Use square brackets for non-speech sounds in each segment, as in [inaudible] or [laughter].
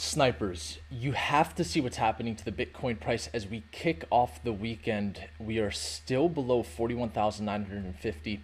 Snipers, you have to see what's happening to the Bitcoin price as we kick off the weekend. We are still below 41,950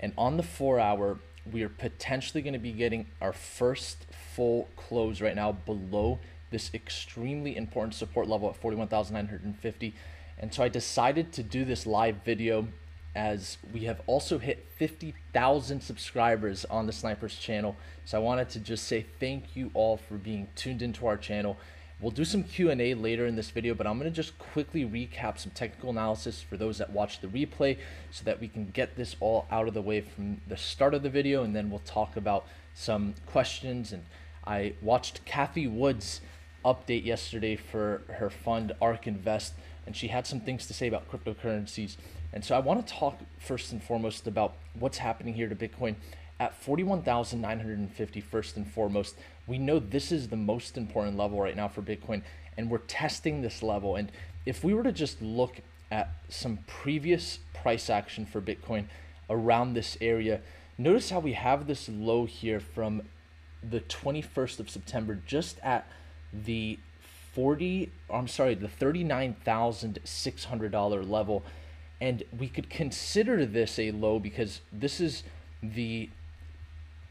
and on the 4 hour we are potentially going to be getting our first full close right now below this extremely important support level at 41,950. And so I decided to do this live video as we have also hit 50,000 subscribers on the Snipers channel. So I wanted to just say thank you all for being tuned into our channel. We'll do some Q&A later in this video, but I'm going to just quickly recap some technical analysis for those that watch the replay so that we can get this all out of the way from the start of the video and then we'll talk about some questions and I watched Cathie Wood's update yesterday for her fund ARK Invest and she had some things to say about cryptocurrencies and so I want to talk first and foremost about what's happening here to Bitcoin at 41,950 first and foremost. We know this is the most important level right now for Bitcoin and we're testing this level. And if we were to just look at some previous price action for Bitcoin around this area, notice how we have this low here from the 21st of September just at the 40 I'm sorry, the $39,600 level and we could consider this a low because this is the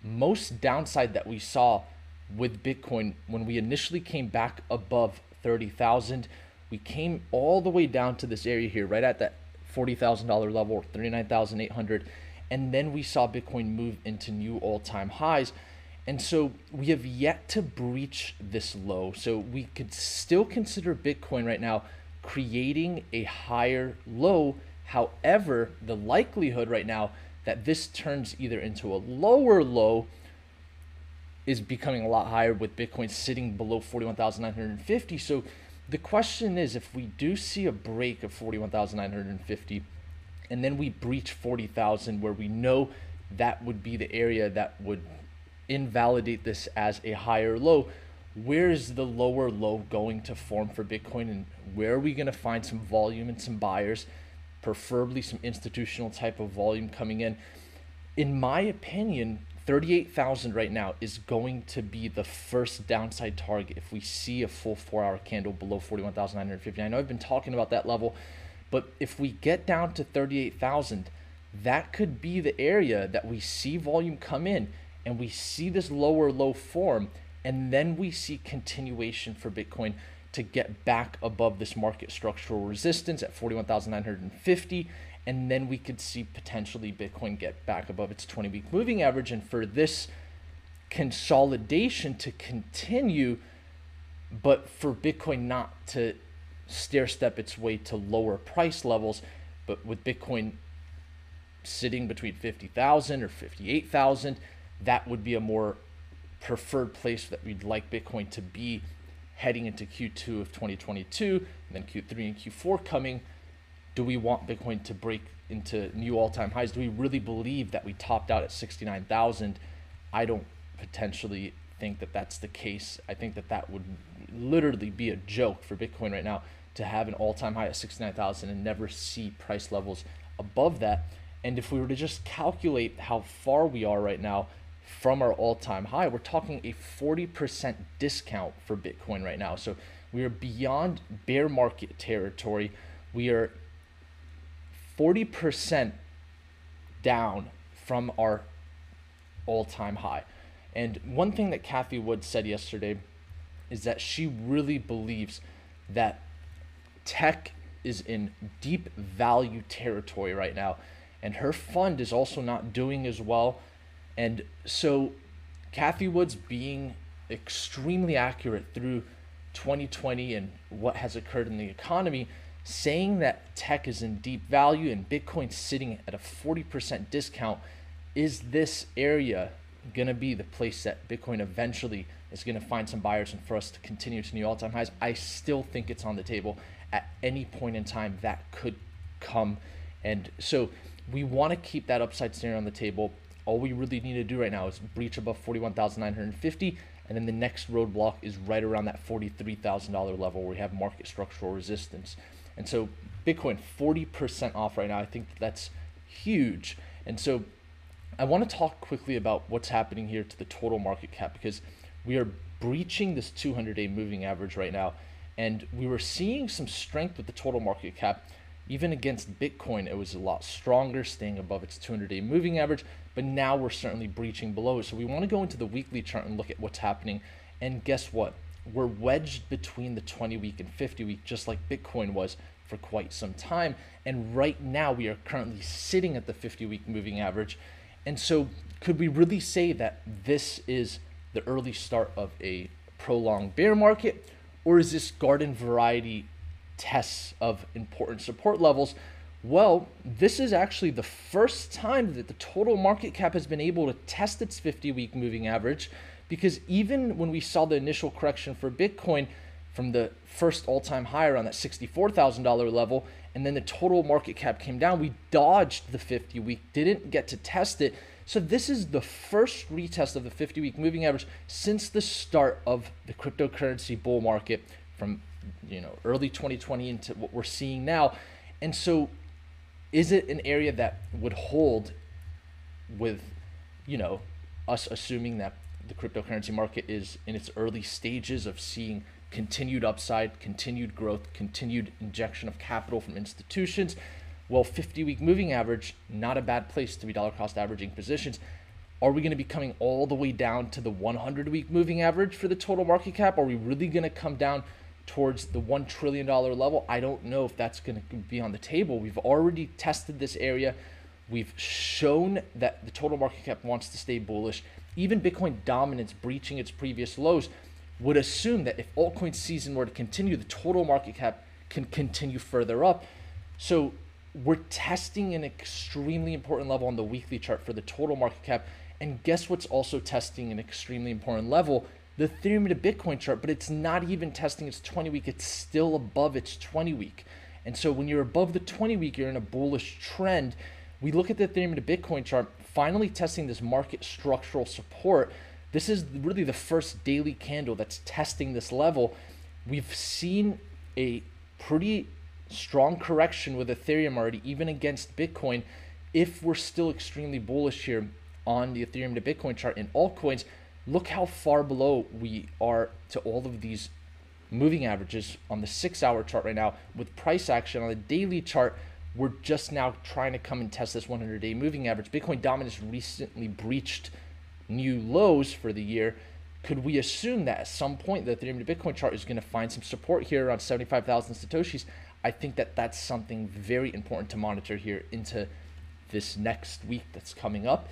most downside that we saw with Bitcoin when we initially came back above 30,000. We came all the way down to this area here, right at that $40,000 level, 39,800. And then we saw Bitcoin move into new all time highs. And so we have yet to breach this low. So we could still consider Bitcoin right now creating a higher low However, the likelihood right now that this turns either into a lower low is becoming a lot higher with Bitcoin sitting below 41,950. So the question is if we do see a break of 41,950 and then we breach 40,000 where we know that would be the area that would invalidate this as a higher low, where is the lower low going to form for Bitcoin and where are we going to find some volume and some buyers? Preferably some institutional type of volume coming in. In my opinion, 38,000 right now is going to be the first downside target if we see a full four hour candle below 41,950. I know I've been talking about that level, but if we get down to 38,000, that could be the area that we see volume come in and we see this lower low form and then we see continuation for Bitcoin to get back above this market structural resistance at 41,950 and then we could see potentially Bitcoin get back above its 20 week moving average. And for this consolidation to continue but for Bitcoin not to stair step its way to lower price levels but with Bitcoin sitting between 50,000 or 58,000 that would be a more preferred place that we'd like Bitcoin to be heading into Q2 of 2022, and then Q3 and Q4 coming, do we want Bitcoin to break into new all-time highs? Do we really believe that we topped out at 69,000? I don't potentially think that that's the case. I think that that would literally be a joke for Bitcoin right now to have an all-time high at 69,000 and never see price levels above that. And if we were to just calculate how far we are right now from our all-time high. We're talking a 40% discount for Bitcoin right now. So we are beyond bear market territory. We are 40% down from our all-time high. And one thing that Cathie Wood said yesterday is that she really believes that tech is in deep value territory right now. And her fund is also not doing as well and so Cathie Woods being extremely accurate through 2020 and what has occurred in the economy, saying that tech is in deep value and Bitcoin sitting at a 40% discount, is this area going to be the place that Bitcoin eventually is going to find some buyers and for us to continue to new all time highs? I still think it's on the table at any point in time that could come. And so we want to keep that upside scenario on the table all we really need to do right now is breach above 41,950 and then the next roadblock is right around that $43,000 level where we have market structural resistance. And so Bitcoin 40% off right now. I think that's huge. And so I want to talk quickly about what's happening here to the total market cap because we are breaching this 200 day moving average right now. And we were seeing some strength with the total market cap. Even against Bitcoin, it was a lot stronger, staying above its 200 day moving average. But now we're certainly breaching below. it. So we want to go into the weekly chart and look at what's happening. And guess what? We're wedged between the 20 week and 50 week, just like Bitcoin was for quite some time. And right now, we are currently sitting at the 50 week moving average. And so, could we really say that this is the early start of a prolonged bear market? Or is this garden variety tests of important support levels? Well, this is actually the first time that the total market cap has been able to test its 50 week moving average because even when we saw the initial correction for Bitcoin from the first all time high around that $64,000 level, and then the total market cap came down, we dodged the 50 week, didn't get to test it. So this is the first retest of the 50 week moving average since the start of the cryptocurrency bull market from you know early 2020 into what we're seeing now. And so is it an area that would hold with you know us assuming that the cryptocurrency market is in its early stages of seeing continued upside, continued growth, continued injection of capital from institutions. Well, 50 week moving average, not a bad place to be dollar cost averaging positions. Are we going to be coming all the way down to the 100 week moving average for the total market cap? Are we really going to come down towards the $1 trillion level? I don't know if that's going to be on the table. We've already tested this area. We've shown that the total market cap wants to stay bullish even Bitcoin dominance breaching its previous lows would assume that if altcoin season were to continue, the total market cap can continue further up. So we're testing an extremely important level on the weekly chart for the total market cap. And guess what's also testing an extremely important level? The Ethereum to Bitcoin chart, but it's not even testing its 20 week, it's still above its 20 week. And so when you're above the 20 week, you're in a bullish trend. We look at the Ethereum to Bitcoin chart, finally testing this market structural support. This is really the first daily candle that's testing this level. We've seen a pretty strong correction with Ethereum already, even against Bitcoin. If we're still extremely bullish here on the Ethereum to Bitcoin chart in altcoins, look how far below we are to all of these moving averages on the six hour chart right now with price action on the daily chart we're just now trying to come and test this 100 day moving average. Bitcoin dominance recently breached new lows for the year. Could we assume that at some point the Ethereum to Bitcoin chart is going to find some support here around 75,000 Satoshis? I think that that's something very important to monitor here into this next week that's coming up.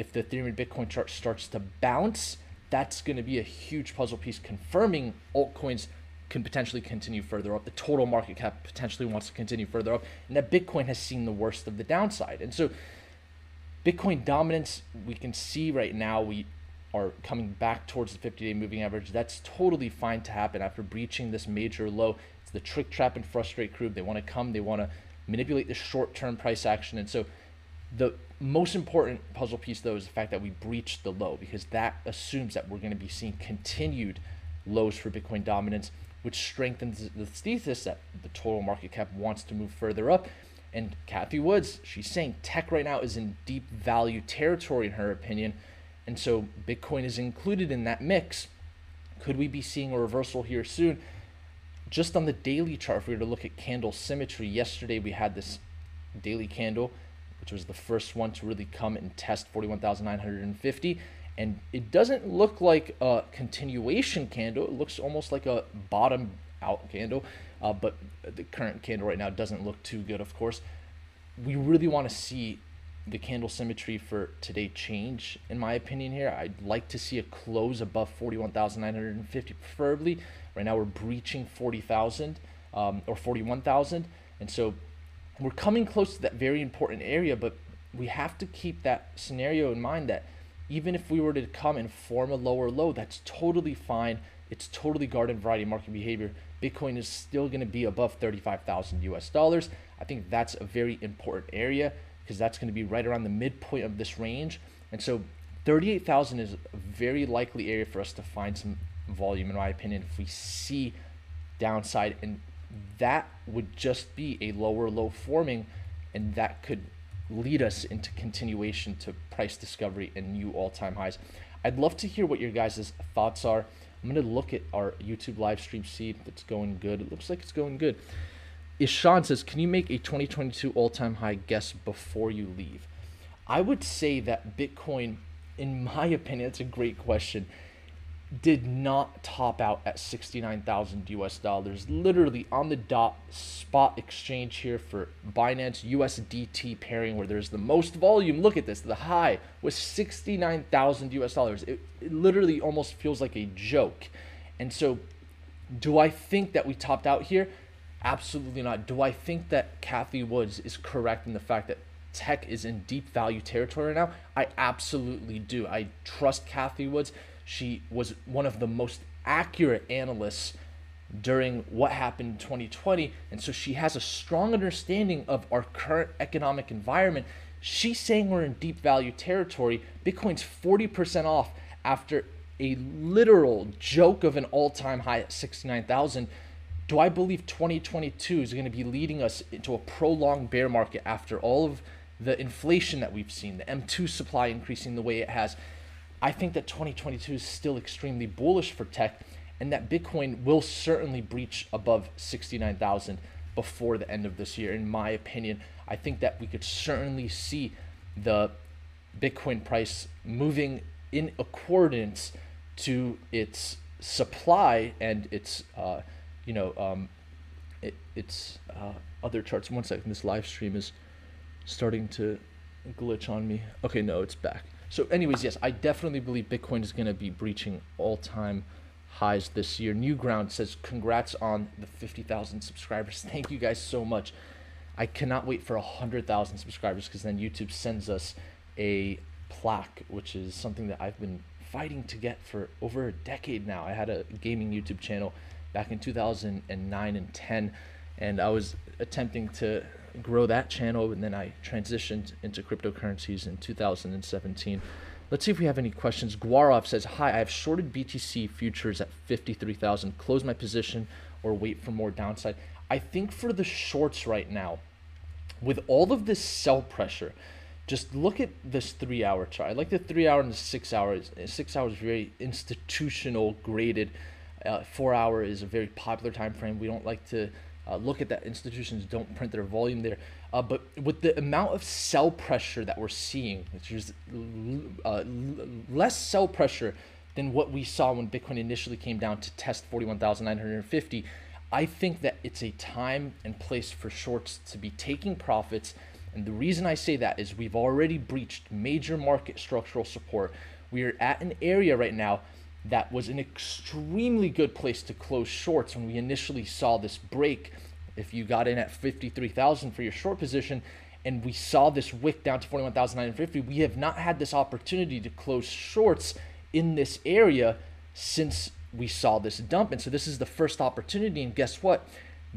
If the Ethereum Bitcoin chart starts to bounce, that's going to be a huge puzzle piece confirming altcoins can potentially continue further up. The total market cap potentially wants to continue further up, and that Bitcoin has seen the worst of the downside. And so, Bitcoin dominance, we can see right now we are coming back towards the 50 day moving average. That's totally fine to happen after breaching this major low. It's the trick, trap, and frustrate crew. They want to come, they want to manipulate the short term price action. And so, the most important puzzle piece, though, is the fact that we breached the low because that assumes that we're going to be seeing continued lows for Bitcoin dominance which strengthens the thesis that the total market cap wants to move further up. And Cathie Woods, she's saying tech right now is in deep value territory, in her opinion. And so Bitcoin is included in that mix. Could we be seeing a reversal here soon? Just on the daily chart, if we were to look at candle symmetry, yesterday we had this daily candle, which was the first one to really come and test 41,950 and it doesn't look like a continuation candle. It looks almost like a bottom out candle, uh, but the current candle right now doesn't look too good, of course. We really want to see the candle symmetry for today change, in my opinion. Here, I'd like to see a close above 41,950, preferably. Right now, we're breaching 40,000 um, or 41,000, and so we're coming close to that very important area. But we have to keep that scenario in mind that even if we were to come and form a lower low, that's totally fine. It's totally garden variety market behavior. Bitcoin is still going to be above 35,000 US dollars. I think that's a very important area because that's going to be right around the midpoint of this range. And so 38,000 is a very likely area for us to find some volume, in my opinion, if we see downside. And that would just be a lower low forming, and that could lead us into continuation to price discovery and new all-time highs. I'd love to hear what your guys' thoughts are I'm gonna look at our YouTube live stream, see if it's going good. It looks like it's going good. Ishan says, "Can you make a 2022 all-time high guess before you leave?" I would say that Bitcoin, in my [laughs] opinion, it's a great question did not top out at 69,000 US dollars. Literally on the dot spot exchange here for Binance USDT pairing where there's the most volume. Look at this. The high was 69,000 US dollars. It, it literally almost feels like a joke. And so do I think that we topped out here? Absolutely not. Do I think that Cathie Woods is correct in the fact that tech is in deep value territory right now? I absolutely do. I trust Cathie Woods she was one of the most accurate analysts during what happened in 2020. And so she has a strong understanding of our current economic environment. She's saying we're in deep value territory. Bitcoin's 40% off after a literal joke of an all time high at 69,000. Do I believe 2022 is going to be leading us into a prolonged bear market after all of the inflation that we've seen, the M2 supply increasing the way it has? I think that 2022 is still extremely bullish for tech and that Bitcoin will certainly breach above 69,000 before the end of this year. In my opinion, I think that we could certainly see the Bitcoin price moving in accordance to its supply and its, uh, you know, um, it, its uh, other charts. One second, this live stream is starting to glitch on me. Okay, no, it's back. So, anyways, yes, I definitely believe Bitcoin is going to be breaching all time highs this year. Newground says, Congrats on the 50,000 subscribers. [laughs] Thank you guys so much. I cannot wait for 100,000 subscribers because then YouTube sends us a plaque, which is something that I've been fighting to get for over a decade now. I had a gaming YouTube channel back in 2009 and 10, and I was attempting to grow that channel, and then I transitioned into cryptocurrencies in 2017. Let's see if we have any questions. Guarov says, Hi, I have shorted BTC futures at 53,000. Close my position or wait for more downside. I think for the shorts right now, with all of this sell pressure, just look at this three hour chart. I like the three hour and the six hours. Six hours very institutional graded. Uh, four hour is a very popular time frame. We don't like to uh, look at that. Institutions don't print their volume there. Uh, but with the amount of sell pressure that we're seeing, which is uh, less sell pressure than what we saw when Bitcoin initially came down to test 41,950, I think that it's a time and place for shorts to be taking profits. And the reason I say that is we've already breached major market structural support. We are at an area right now that was an extremely good place to close shorts when we initially saw this break. If you got in at 53,000 for your short position and we saw this wick down to 41,950, we have not had this opportunity to close shorts in this area since we saw this dump. And so this is the first opportunity. And guess what?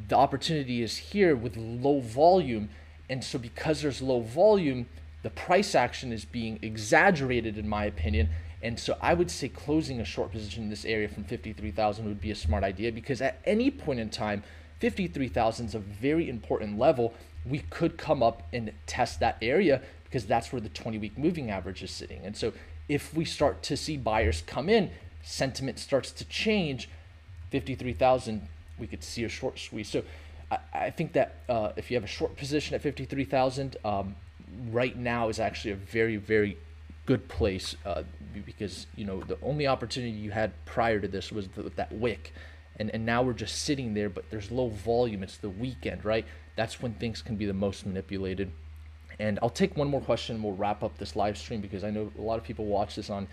The opportunity is here with low volume. And so because there's low volume, the price action is being exaggerated, in my opinion, and so I would say closing a short position in this area from 53,000 would be a smart idea because at any point in time, 53,000 is a very important level. We could come up and test that area because that's where the 20 week moving average is sitting. And so if we start to see buyers come in, sentiment starts to change, 53,000, we could see a short squeeze. So I, I think that uh, if you have a short position at 53,000, um, right now is actually a very, very good place uh, because you know the only opportunity you had prior to this was the, that wick. And and now we're just sitting there but there's low volume. It's the weekend right? That's when things can be the most manipulated. And I'll take one more question and we'll wrap up this live stream because I know a lot of people watch this on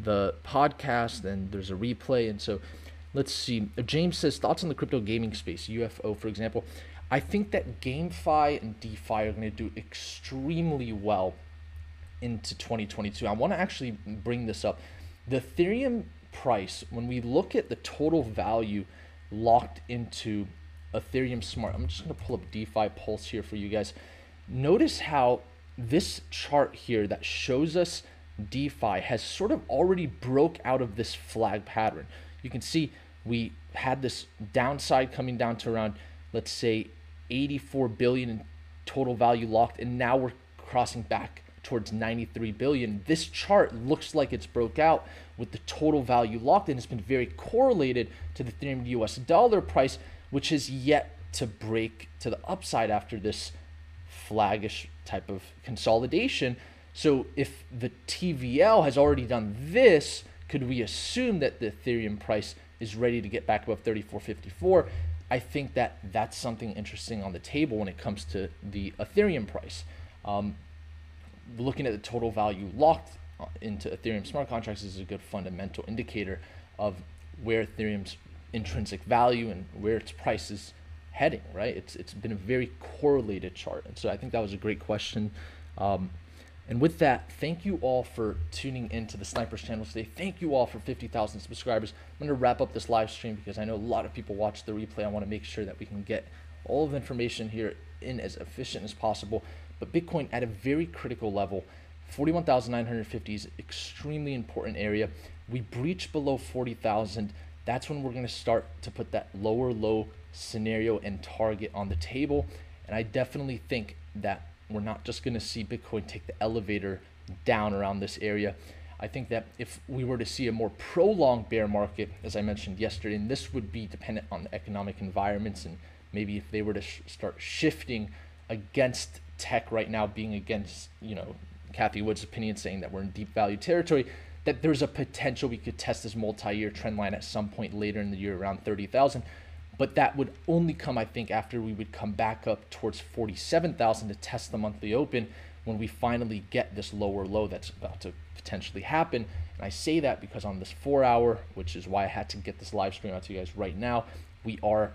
the podcast and there's a replay. And so let's see. James says thoughts on the crypto gaming space? UFO for example. I think that GameFi and DeFi are going to do extremely well into 2022. I want to actually bring this up. The Ethereum price, when we look at the total value locked into Ethereum Smart, I'm just going to pull up DeFi Pulse here for you guys. Notice how this chart here that shows us DeFi has sort of already broke out of this flag pattern. You can see we had this downside coming down to around, let's say, 84 billion in total value locked, and now we're crossing back towards 93 billion. This chart looks like it's broke out. with the total value locked in has been very correlated to the Ethereum US dollar price, which has yet to break to the upside after this flaggish type of consolidation. So if the TVL has already done this, could we assume that the Ethereum price is ready to get back above 34.54? I think that that's something interesting on the table when it comes to the Ethereum price. Um, looking at the total value locked into Ethereum smart contracts is a good fundamental indicator of where Ethereum's intrinsic value and where its price is heading, right? It's it's been a very correlated chart, and so I think that was a great question. Um, and with that, thank you all for tuning into the Snipers channel today. Thank you all for 50,000 subscribers. I'm going to wrap up this live stream because I know a lot of people watch the replay. I want to make sure that we can get all of the information here in as efficient as possible. But Bitcoin at a very critical level, 41,950 is extremely important area. We breach below 40,000. That's when we're going to start to put that lower low scenario and target on the table. And I definitely think that we're not just going to see Bitcoin take the elevator down around this area. I think that if we were to see a more prolonged bear market, as I mentioned yesterday, and this would be dependent on the economic environments and maybe if they were to sh- start shifting against tech right now, being against, you know, Cathie Wood's opinion saying that we're in deep value territory, that there's a potential we could test this multi-year trend line at some point later in the year around 30,000 but that would only come, I think, after we would come back up towards 47,000 to test the monthly open when we finally get this lower low that's about to potentially happen. And I say that because on this four hour, which is why I had to get this live stream out to you guys right now, we are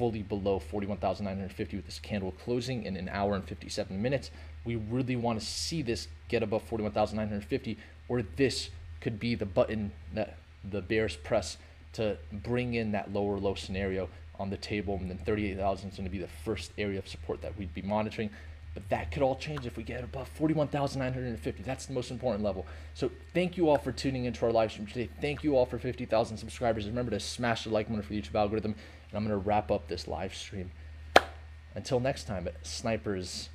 fully below 41,950 with this candle closing in an hour and 57 minutes. We really want to see this get above 41,950 or this could be the button that the bears press to bring in that lower low scenario on the table. And then 38,000 is going to be the first area of support that we'd be monitoring. But that could all change if we get above 41,950. That's the most important level. So thank you all for tuning into our live stream today. Thank you all for 50,000 subscribers. Remember to smash the like button for the YouTube algorithm. And I'm going to wrap up this live stream. Until next time, Snipers